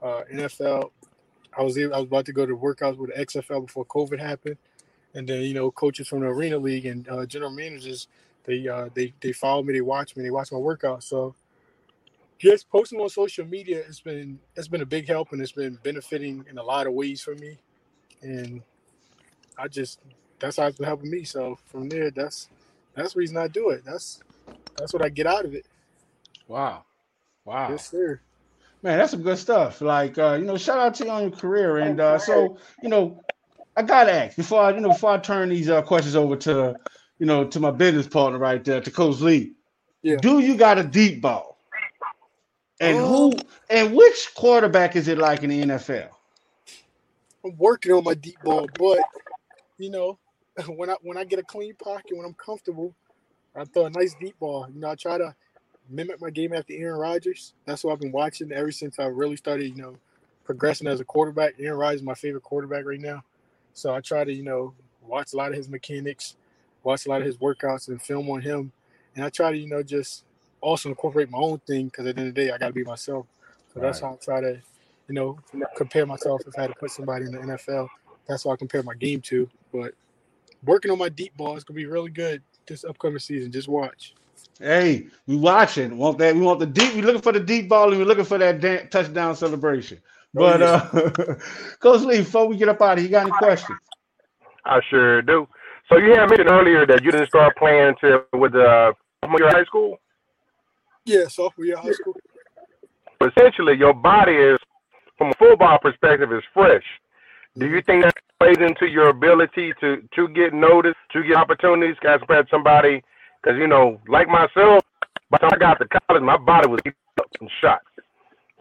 uh, NFL. I was I was about to go to workouts with XFL before COVID happened, and then you know, coaches from the Arena League and uh, general managers, they uh, they they follow me, they watch me, they watch my workouts. So just posting on social media has been it's been a big help and it's been benefiting in a lot of ways for me, and I just that's how it's been helping me. So from there, that's that's the reason I do it. That's that's what I get out of it. Wow. Wow. Yes, sir. Man, that's some good stuff. Like uh, you know, shout out to you on your career. And uh, so, you know, I gotta ask before I, you know, before I turn these uh, questions over to, you know, to my business partner right there, to Coach Lee. Yeah. Do you got a deep ball? And Um, who and which quarterback is it like in the NFL? I'm working on my deep ball, but you know, (laughs) when I when I get a clean pocket, when I'm comfortable, I throw a nice deep ball. You know, I try to mimic my game after Aaron Rodgers. That's what I've been watching ever since I really started, you know, progressing as a quarterback. Aaron Rodgers is my favorite quarterback right now. So I try to, you know, watch a lot of his mechanics, watch a lot of his workouts and film on him. And I try to, you know, just also incorporate my own thing because at the end of the day, I got to be myself. So that's Right. how I try to, you know, compare myself if I had to put somebody in the NFL. That's what I compare my game to. But working on my deep ball It's going to be really good this upcoming season. Just watch. Hey, we watching. Want that? We want the deep. We looking for the deep ball, and we're looking for that da- touchdown celebration. Oh, But yeah. uh, (laughs) Coach Lee, before we get up out of here, you got any questions? I sure do. So you had mentioned earlier that you didn't start playing until with the sophomore year high school. Yeah, sophomore year of high school. Essentially, your body is, from a football perspective, is fresh. Do you think that plays into your ability to to get noticed, to get opportunities, as compared to somebody? Because you know, like myself, by the time I got to college, my body was beat up and shot.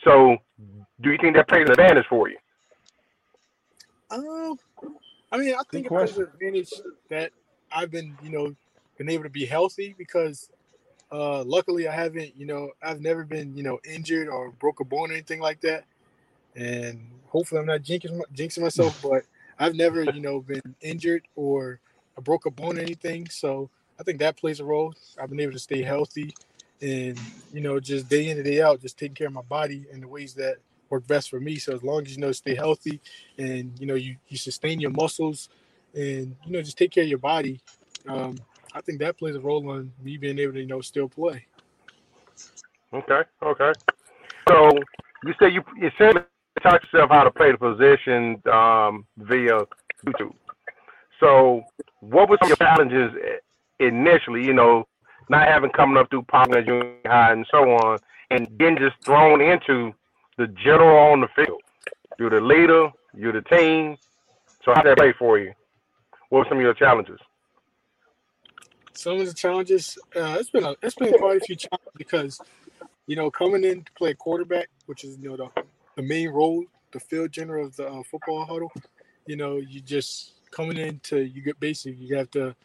So, do you think that plays an advantage for you? Um, I mean, I think it plays an advantage that I've been, you know, been able to be healthy because uh luckily I haven't, you know, I've never been, you know, injured or broke a bone or anything like that. And hopefully I'm not jinxing, jinxing myself, but I've never, you know, been injured or I broke a bone or anything. So I think that plays a role. I've been able to stay healthy and, you know, just day in and day out, just taking care of my body in the ways that work best for me. So as long as you know stay healthy and you know you, you sustain your muscles and you know just take care of your body, um, I think that plays a role on me being able to you know still play. Okay, okay. So you say you you said taught yourself how to play the position um, via YouTube. So what were some of your challenges initially? You know, not having coming up through Pioneer Junior High and so on, and then just thrown into the general on the field. You're the leader. You're the team. So how did that play for you? What were some of your challenges? Some of the challenges, uh, it's been a, it's been quite a few challenges because, you know, coming in to play quarterback, which is you know the, the main role, the field general of the uh, football huddle. You know, you just coming into you get basically you have to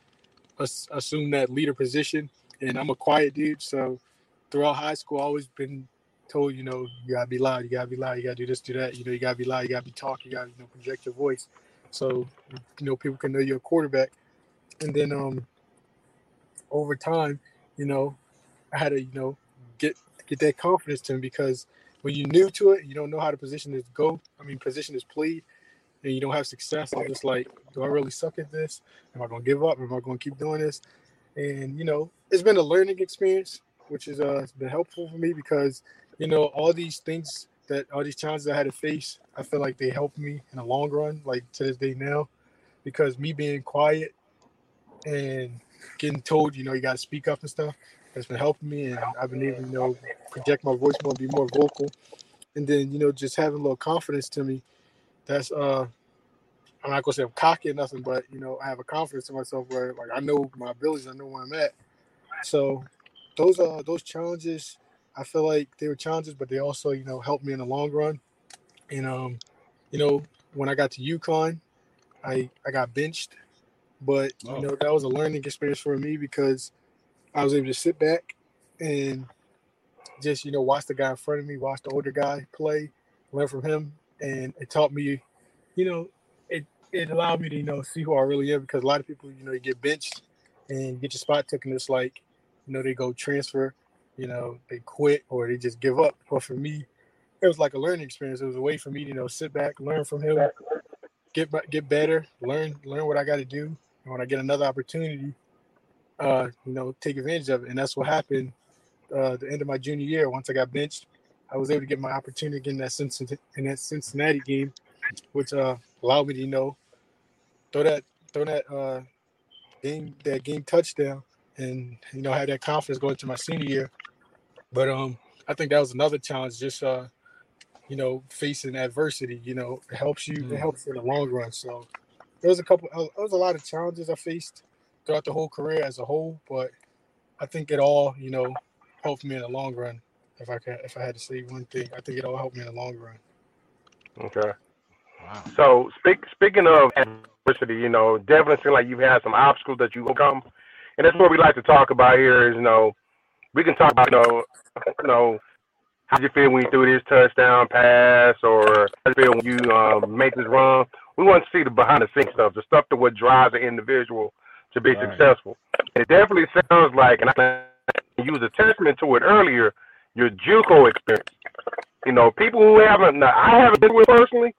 as, assume that leader position. And I'm a quiet dude, so throughout high school, I always been told, you know, you gotta be loud, you gotta be loud, you gotta do this, do that. You know, you gotta be loud, you gotta be talking, you gotta you know project your voice, so you know people can know you're a quarterback. And then um over time, you know, I had to you know get get that confidence to him because when you're new to it, you don't know how to position this go. I mean, position this played, and you don't have success. I'm just like, do I really suck at this? Am I gonna give up? Am I gonna keep doing this? And you know, it's been a learning experience, which is uh, been helpful for me because you know, all these things that all these challenges I had to face, I feel like they helped me in the long run, like to this day now, because me being quiet and getting told, you know, you got to speak up and stuff, has been helping me, and I've been able to, you know, project my voice more, be more vocal, and then you know, just having a little confidence to me. That's uh, I'm not gonna say I'm cocky or nothing, but you know, I have a confidence in myself where like I know my abilities, I know where I'm at. So those are those challenges I feel like they were challenges, but they also, you know, helped me in the long run. And um, you know, when I got to UConn, I I got benched, but you oh. know that was a learning experience for me because I was able to sit back and just you know watch the guy in front of me, watch the older guy play, learn from him, and it taught me, you know, it it allowed me to you know see who I really am because a lot of people you know you get benched and get your spot taken. It's like you know they go transfer you know, they quit or they just give up. But for me, it was like a learning experience. It was a way for me to, you know, sit back, learn from him, get get better, learn learn what I got to do. And when I get another opportunity, uh, you know, take advantage of it. And that's what happened uh, the end of my junior year. Once I got benched, I was able to get my opportunity in that Cincinnati, in that Cincinnati game, which uh, allowed me to, you know, throw that throw that uh, game that game touchdown and you know had that confidence going to my senior year but um, I think that was another challenge. Just uh, you know, facing adversity. You know, it helps you. Mm. It helps in the long run. So there was a couple. Uh, there was a lot of challenges I faced throughout the whole career as a whole. But I think it all, you know, helped me in the long run. If I can, if I had to say one thing, I think it all helped me in the long run. Okay. Wow. So speak, speaking of adversity, you know, definitely seem like you've had some obstacles that you overcome, and that's what we like to talk about here. Is you know, we can talk about you know, you know, how you feel when you threw this touchdown pass, or how you feel when you um, make this run. We want to see the behind the scenes stuff, the stuff that what drives an individual to be successful. It definitely sounds like, and I use a testament to it earlier, your JUCO experience. You know, people who haven't, now, I haven't been with personally,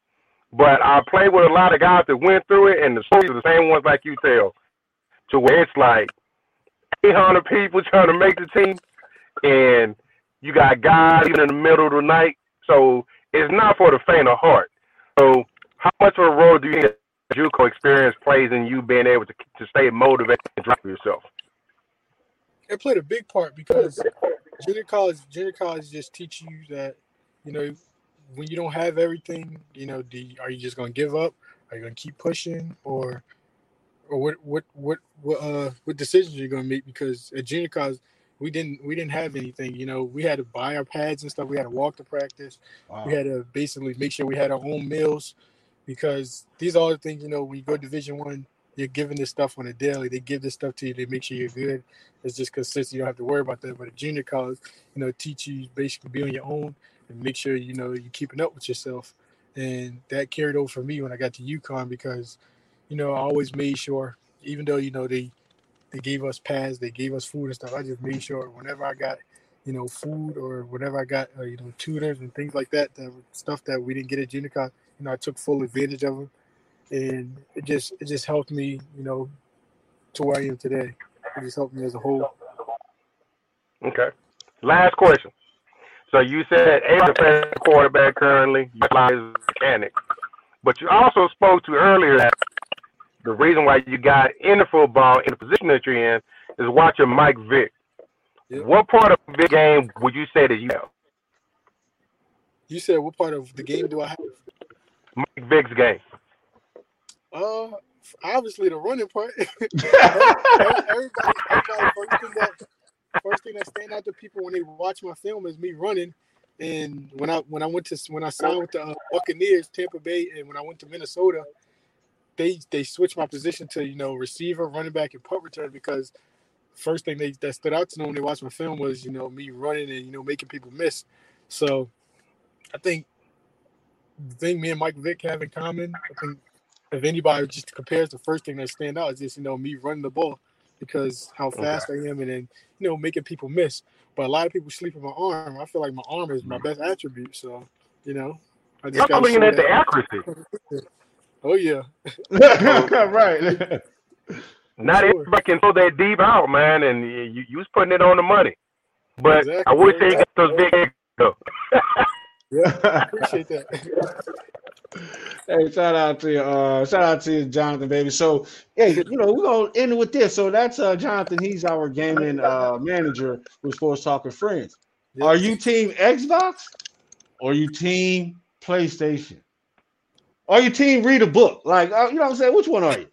but I played with a lot of guys that went through it, and the stories are the same ones like you tell. To where it's like 800 people (laughs) trying to make the team, and you got guys even in the middle of the night. So it's not for the faint of heart. So how much of a role do you think JUCO experience plays in you being able to to stay motivated and drive yourself? It played a big part because junior college junior college just teach you that you know when you don't have everything, you know, do you, are you just going to give up? Are you going to keep pushing, or or what what what what uh what decisions are you going to make? Because at junior college, we didn't we didn't have anything. You know, we had to buy our pads and stuff. We had to walk to practice. Wow. We had to basically make sure we had our own meals. Because these are all the things you know. When you go Division One, you're giving this stuff on a daily. They give this stuff to you. They make sure you're good. It's just consistent. You don't have to worry about that. But at junior college, you know, teach you basically be on your own and make sure you know you're keeping up with yourself. And that carried over for me when I got to UConn because, you know, I always made sure, even though you know they they gave us pads, they gave us food and stuff. I just made sure whenever I got, you know, food or whenever I got, uh, you know, tutors and things like that, that stuff that we didn't get at junior college, you know, I took full advantage of them, and it just it just helped me, you know, to where I am today. It just helped me as a whole. Okay. Last question. So you said a quarterback currently, you fly as mechanic, but you also spoke to earlier that the reason why you got into football in the position that you're in is watching Mike Vick. Yep. What part of the game would you say that you have? You said what part of the game do I have? Mike Vick's game. Uh, obviously the running part. (laughs) (laughs) everybody, everybody, first thing that first thing that stand out to people when they watch my film is me running. And when I when I went to when I signed with the uh, Buccaneers, Tampa Bay, and when I went to Minnesota, they they switched my position to you know receiver, running back, and punt return because first thing they that stood out to them when they watched my film was you know me running and you know making people miss. So I think the thing me and Mike Vick have in common, I think if anybody just compares, the first thing that stand out is just you know me running the ball because how fast I am and then you know making people miss. But a lot of people sleep on my arm. I feel like my arm is my mm-hmm. best attribute. So you know, I just I'm got looking at the accuracy. (laughs) Oh yeah, (laughs) (laughs) right. Not Sure. everybody can throw that deep out, man, and you, you was putting it on the money. But Exactly. I wish they got those big eggs, though. Yeah, I (laughs) appreciate that. (laughs) Hey, shout out to you, uh, shout out to you, Jonathan, baby. So, hey, you know, we're gonna end with this. So that's uh, Jonathan. He's our gaming uh, manager with Sports Talk with Friends. Are you team Xbox or you team PlayStation? Are you team read a book? Like, uh, you know what I'm saying? Which one are you?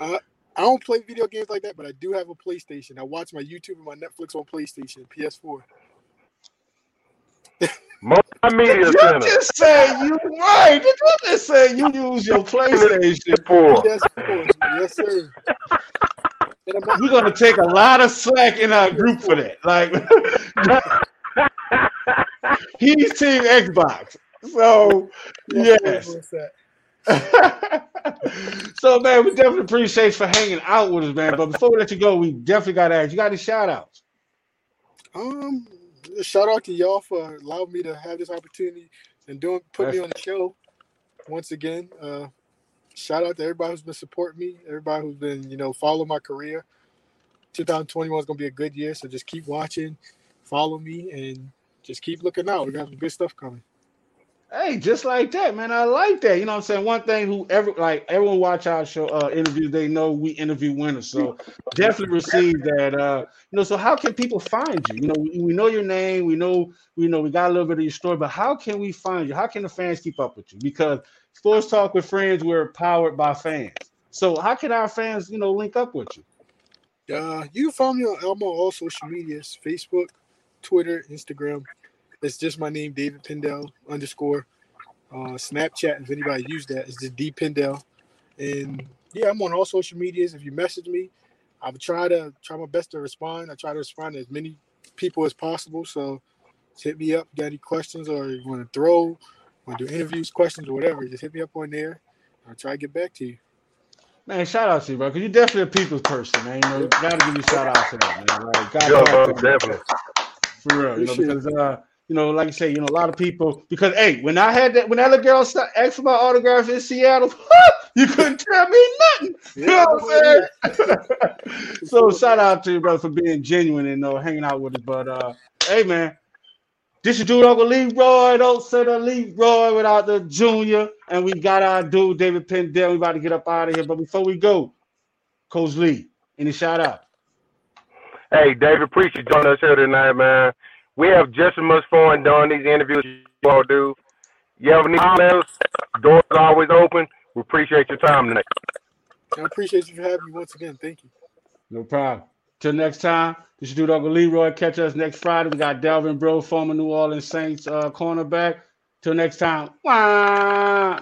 I, (laughs) I don't play video games like that, but I do have a PlayStation. I watch my YouTube and my Netflix on PlayStation, PS4. Multimedia Did you center. just say you right? Did you just say you use your PlayStation? For Yes, of course. yes, sir. And I'm not, We're gonna take a lot of slack in our group for that. Like (laughs) he's team Xbox. So yes. (laughs) so man, we definitely appreciate you for hanging out with us, man. But before we let you go, we definitely gotta ask you got any shout outs? Um, shout out to y'all for allowing me to have this opportunity and doing put me on the show once again. Uh, shout out to everybody who's been supporting me, everybody who's been you know following my career. 2021 is gonna be a good year, so just keep watching, follow me, and just keep looking out. We got some good stuff coming. Hey, just like that, man. I like that. You know what I'm saying? One thing who ever like everyone watch our show uh interviews, they know we interview winners. So definitely receive that. Uh, you know, so how can people find you? You know, we, we know your name, we know we know we got a little bit of your story, but how can we find you? How can the fans keep up with you? Because Sports Talk with Friends, we're powered by fans. So how can our fans, you know, link up with you? Uh, you can me on I'm all social medias: Facebook, Twitter, Instagram. It's just my name, David Pindell underscore. Uh, Snapchat, if anybody used that, it's just D Pindell. And yeah, I'm on all social medias. If you message me, I will try to try my best to respond. I try to respond to as many people as possible. So just hit me up. Got any questions or you want to throw, want to do interviews, questions, or whatever? Just hit me up on there. I'll try to get back to you. Man, shout out to you, bro. Because you're definitely a people's person, man. You know, gotta give you a shout out to that, man. Like, God Yeah, bless bro, definitely. For real, you know, because uh, you know, like I say, you know, a lot of people because hey, when I had that when that little girl sta- asked for my autograph in Seattle, (laughs) you couldn't tell me nothing. You know what I'm saying? so shout out to you, brother, for being genuine and uh, hanging out with us. But uh, hey man, this is dude Uncle Leroy. Don't say the Leroy without the junior. And we got our dude David Pindell. We about to get up out of here. But before we go, Coach Lee, any shout out? Hey, David, appreciate you joining us here tonight, man. We have just as much fun doing these interviews you all do. You have any comments? Doors are always open. We appreciate your time tonight. I appreciate you for having me once again. Thank you. No problem. Till next time, this is dude Uncle Leroy. Catch us next Friday. We got Delvin Breaux, former New Orleans Saints uh, cornerback. Till next time. Wah!